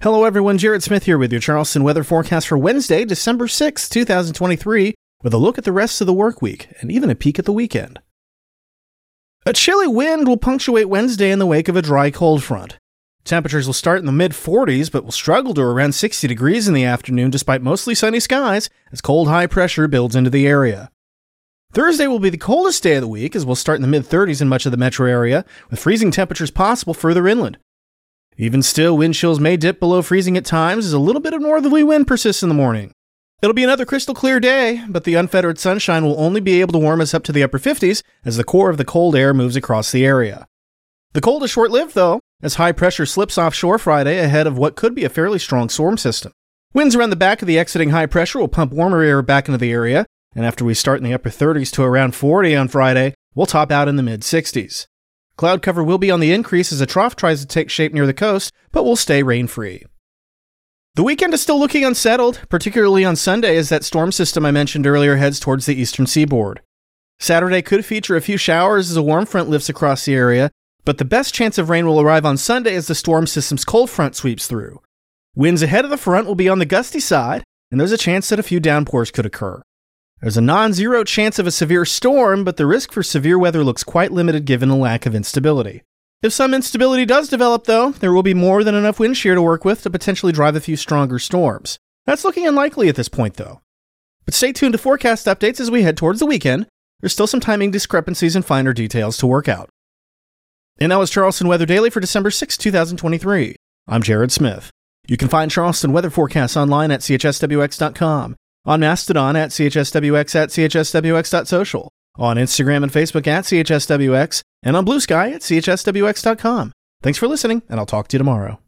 Hello, everyone. Jared Smith here with your Charleston weather forecast for Wednesday, December 6, 2023, with a look at the rest of the work week and even a peek at the weekend. A chilly wind will punctuate Wednesday in the wake of a dry cold front. Temperatures will start in the mid 40s, but will struggle to around 60 degrees in the afternoon despite mostly sunny skies as cold high pressure builds into the area. Thursday will be the coldest day of the week as we'll start in the mid 30s in much of the metro area, with freezing temperatures possible further inland. Even still, wind chills may dip below freezing at times as a little bit of northerly wind persists in the morning. It'll be another crystal clear day, but the unfettered sunshine will only be able to warm us up to the upper 50s as the core of the cold air moves across the area. The cold is short lived, though, as high pressure slips offshore Friday ahead of what could be a fairly strong storm system. Winds around the back of the exiting high pressure will pump warmer air back into the area, and after we start in the upper 30s to around 40 on Friday, we'll top out in the mid 60s. Cloud cover will be on the increase as a trough tries to take shape near the coast, but will stay rain free. The weekend is still looking unsettled, particularly on Sunday as that storm system I mentioned earlier heads towards the eastern seaboard. Saturday could feature a few showers as a warm front lifts across the area, but the best chance of rain will arrive on Sunday as the storm system's cold front sweeps through. Winds ahead of the front will be on the gusty side, and there's a chance that a few downpours could occur. There's a non zero chance of a severe storm, but the risk for severe weather looks quite limited given the lack of instability. If some instability does develop, though, there will be more than enough wind shear to work with to potentially drive a few stronger storms. That's looking unlikely at this point, though. But stay tuned to forecast updates as we head towards the weekend. There's still some timing discrepancies and finer details to work out. And that was Charleston Weather Daily for December 6, 2023. I'm Jared Smith. You can find Charleston weather forecasts online at chswx.com on Mastodon at chswx at chswx.social, on Instagram and Facebook at chswx, and on Bluesky at chswx.com. Thanks for listening, and I'll talk to you tomorrow.